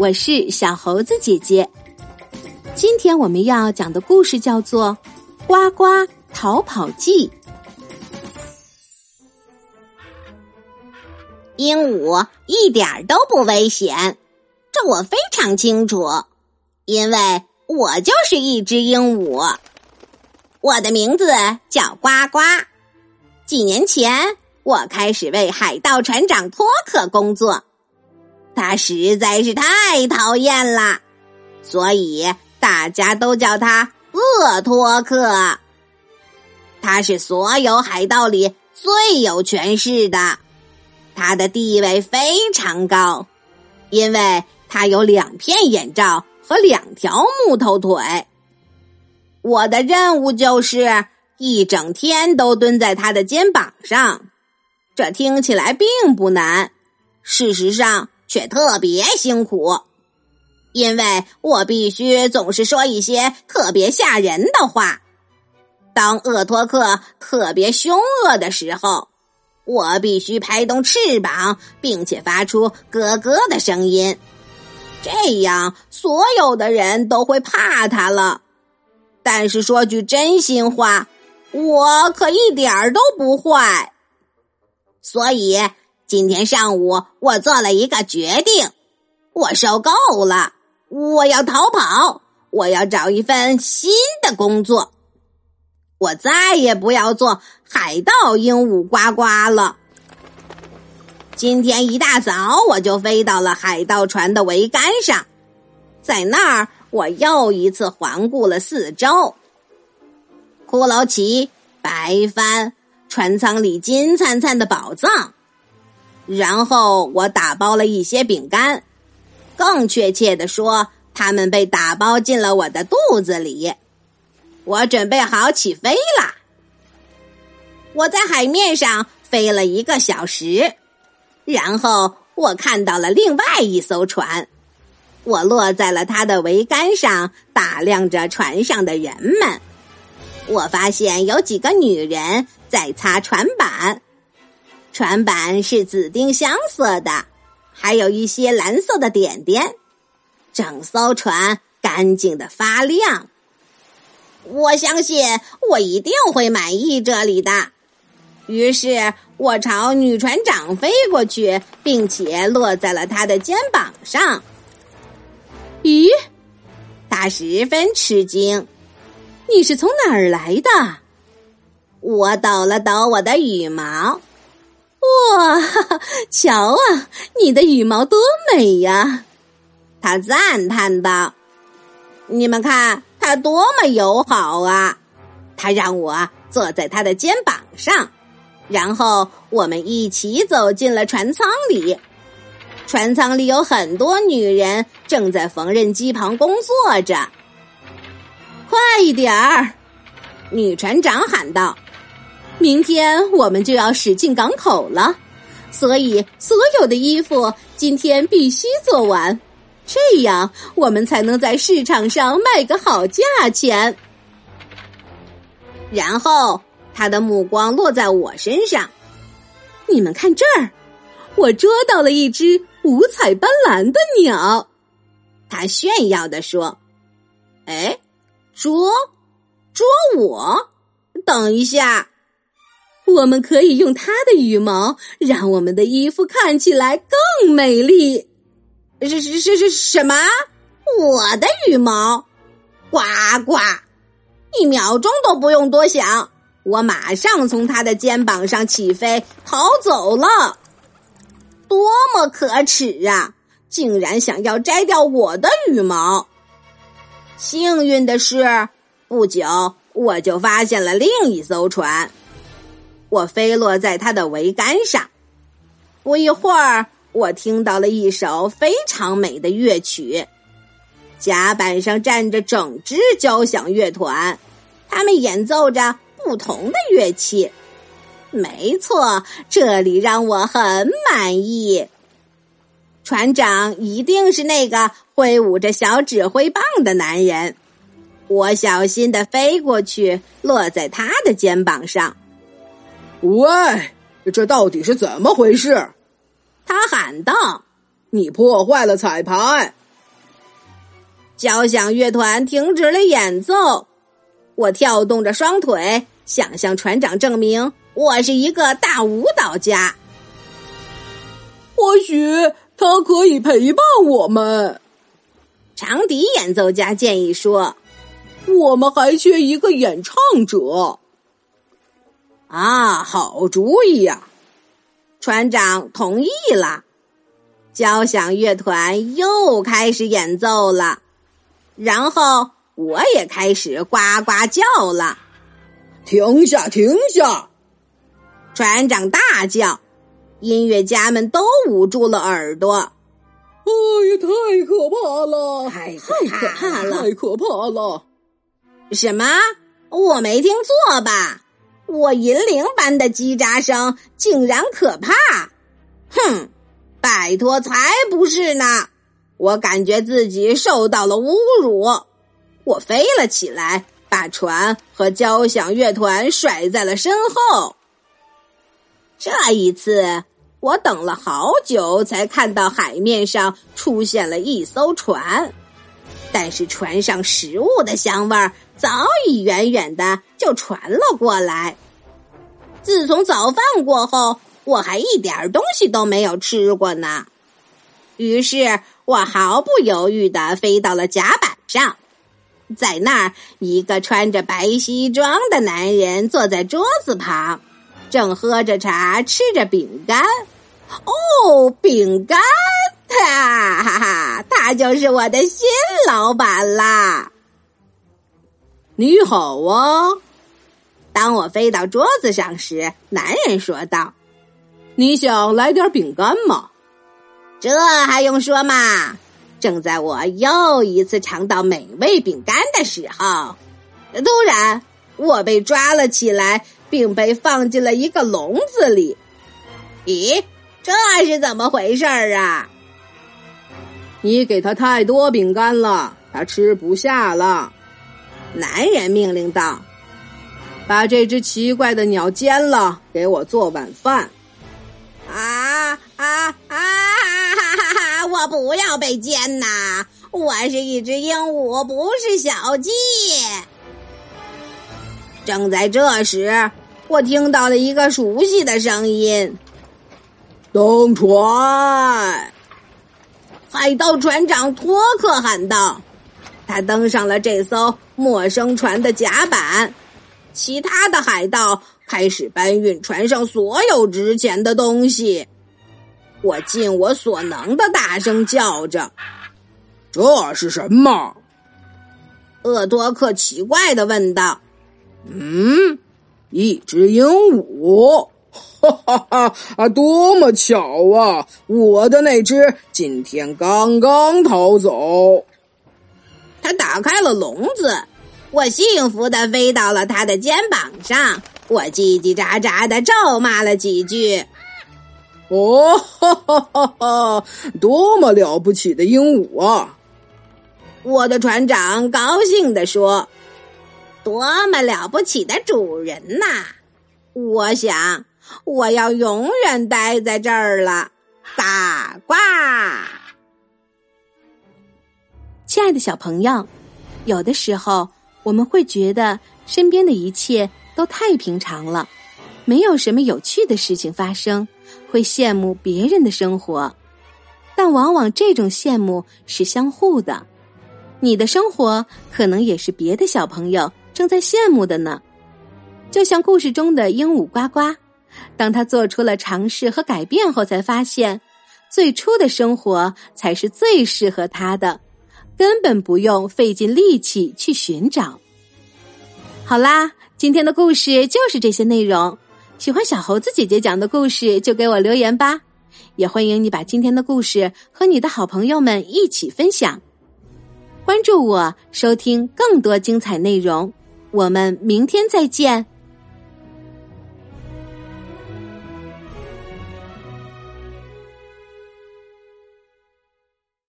我是小猴子姐姐。今天我们要讲的故事叫做《呱呱逃跑记》。鹦鹉一点都不危险，这我非常清楚，因为我就是一只鹦鹉。我的名字叫呱呱。几年前，我开始为海盗船长托克工作，他实在是太讨厌了，所以大家都叫他厄托克。他是所有海盗里最有权势的。他的地位非常高，因为他有两片眼罩和两条木头腿。我的任务就是一整天都蹲在他的肩膀上，这听起来并不难，事实上却特别辛苦，因为我必须总是说一些特别吓人的话。当厄托克特别凶恶的时候。我必须拍动翅膀，并且发出咯咯的声音，这样所有的人都会怕他了。但是说句真心话，我可一点儿都不坏。所以今天上午我做了一个决定，我受够了，我要逃跑，我要找一份新的工作。我再也不要做海盗鹦鹉呱呱了。今天一大早，我就飞到了海盗船的桅杆上，在那儿，我又一次环顾了四周。骷髅旗、白帆、船舱里金灿灿的宝藏，然后我打包了一些饼干，更确切的说，它们被打包进了我的肚子里。我准备好起飞了。我在海面上飞了一个小时，然后我看到了另外一艘船。我落在了它的桅杆上，打量着船上的人们。我发现有几个女人在擦船板，船板是紫丁香色的，还有一些蓝色的点点。整艘船干净的发亮。我相信我一定会满意这里的。于是我朝女船长飞过去，并且落在了她的肩膀上。咦，她十分吃惊。你是从哪儿来的？我抖了抖我的羽毛。哇，瞧啊，你的羽毛多美呀！他赞叹道：“你们看。”他多么友好啊！他让我坐在他的肩膀上，然后我们一起走进了船舱里。船舱里有很多女人正在缝纫机旁工作着。快一点儿！女船长喊道：“明天我们就要驶进港口了，所以所有的衣服今天必须做完。”这样，我们才能在市场上卖个好价钱。然后，他的目光落在我身上。你们看这儿，我捉到了一只五彩斑斓的鸟。他炫耀的说：“哎，捉，捉我！等一下，我们可以用它的羽毛，让我们的衣服看起来更美丽。”是是是是什么？我的羽毛，呱呱！一秒钟都不用多想，我马上从他的肩膀上起飞，逃走了。多么可耻啊！竟然想要摘掉我的羽毛！幸运的是，不久我就发现了另一艘船，我飞落在它的桅杆上。不一会儿。我听到了一首非常美的乐曲，甲板上站着整支交响乐团，他们演奏着不同的乐器。没错，这里让我很满意。船长一定是那个挥舞着小指挥棒的男人。我小心的飞过去，落在他的肩膀上。喂，这到底是怎么回事？他喊道：“你破坏了彩排，交响乐团停止了演奏。我跳动着双腿，想向船长证明我是一个大舞蹈家。或许他可以陪伴我们。长笛演奏家建议说：“我们还缺一个演唱者。”啊，好主意呀！船长同意了。交响乐团又开始演奏了，然后我也开始呱呱叫了。停下！停下！船长大叫，音乐家们都捂住了耳朵。哎呀，太可怕了！太可怕了！太可怕了！什么？我没听错吧？我银铃般的叽喳声竟然可怕！哼！拜托，才不是呢！我感觉自己受到了侮辱，我飞了起来，把船和交响乐团甩在了身后。这一次，我等了好久，才看到海面上出现了一艘船，但是船上食物的香味儿早已远远的就传了过来。自从早饭过后。我还一点东西都没有吃过呢，于是我毫不犹豫的飞到了甲板上，在那儿，一个穿着白西装的男人坐在桌子旁，正喝着茶，吃着饼干。哦，饼干！哈哈哈，他就是我的新老板啦！你好啊！当我飞到桌子上时，男人说道。你想来点饼干吗？这还用说吗！正在我又一次尝到美味饼干的时候，突然我被抓了起来，并被放进了一个笼子里。咦，这是怎么回事儿啊？你给他太多饼干了，他吃不下了。男人命令道：“把这只奇怪的鸟煎了，给我做晚饭。”啊啊啊！哈哈哈！我不要被奸呐！我是一只鹦鹉，不是小鸡。正在这时，我听到了一个熟悉的声音：“登船！”海盗船长托克喊道。他登上了这艘陌生船的甲板，其他的海盗。开始搬运船上所有值钱的东西，我尽我所能的大声叫着：“这是什么？”厄多克奇怪的问道。“嗯，一只鹦鹉，哈哈哈！啊，多么巧啊！我的那只今天刚刚逃走。”打开了笼子，我幸福的飞到了他的肩膀上。我叽叽喳喳的咒骂了几句，哦，多么了不起的鹦鹉啊！我的船长高兴地说：“多么了不起的主人呐！我想我要永远待在这儿了。”嘎呱！亲爱的小朋友，有的时候我们会觉得身边的一切。都太平常了，没有什么有趣的事情发生，会羡慕别人的生活，但往往这种羡慕是相互的。你的生活可能也是别的小朋友正在羡慕的呢。就像故事中的鹦鹉呱呱，当他做出了尝试和改变后，才发现最初的生活才是最适合他的，根本不用费尽力气去寻找。好啦。今天的故事就是这些内容。喜欢小猴子姐姐讲的故事，就给我留言吧。也欢迎你把今天的故事和你的好朋友们一起分享。关注我，收听更多精彩内容。我们明天再见。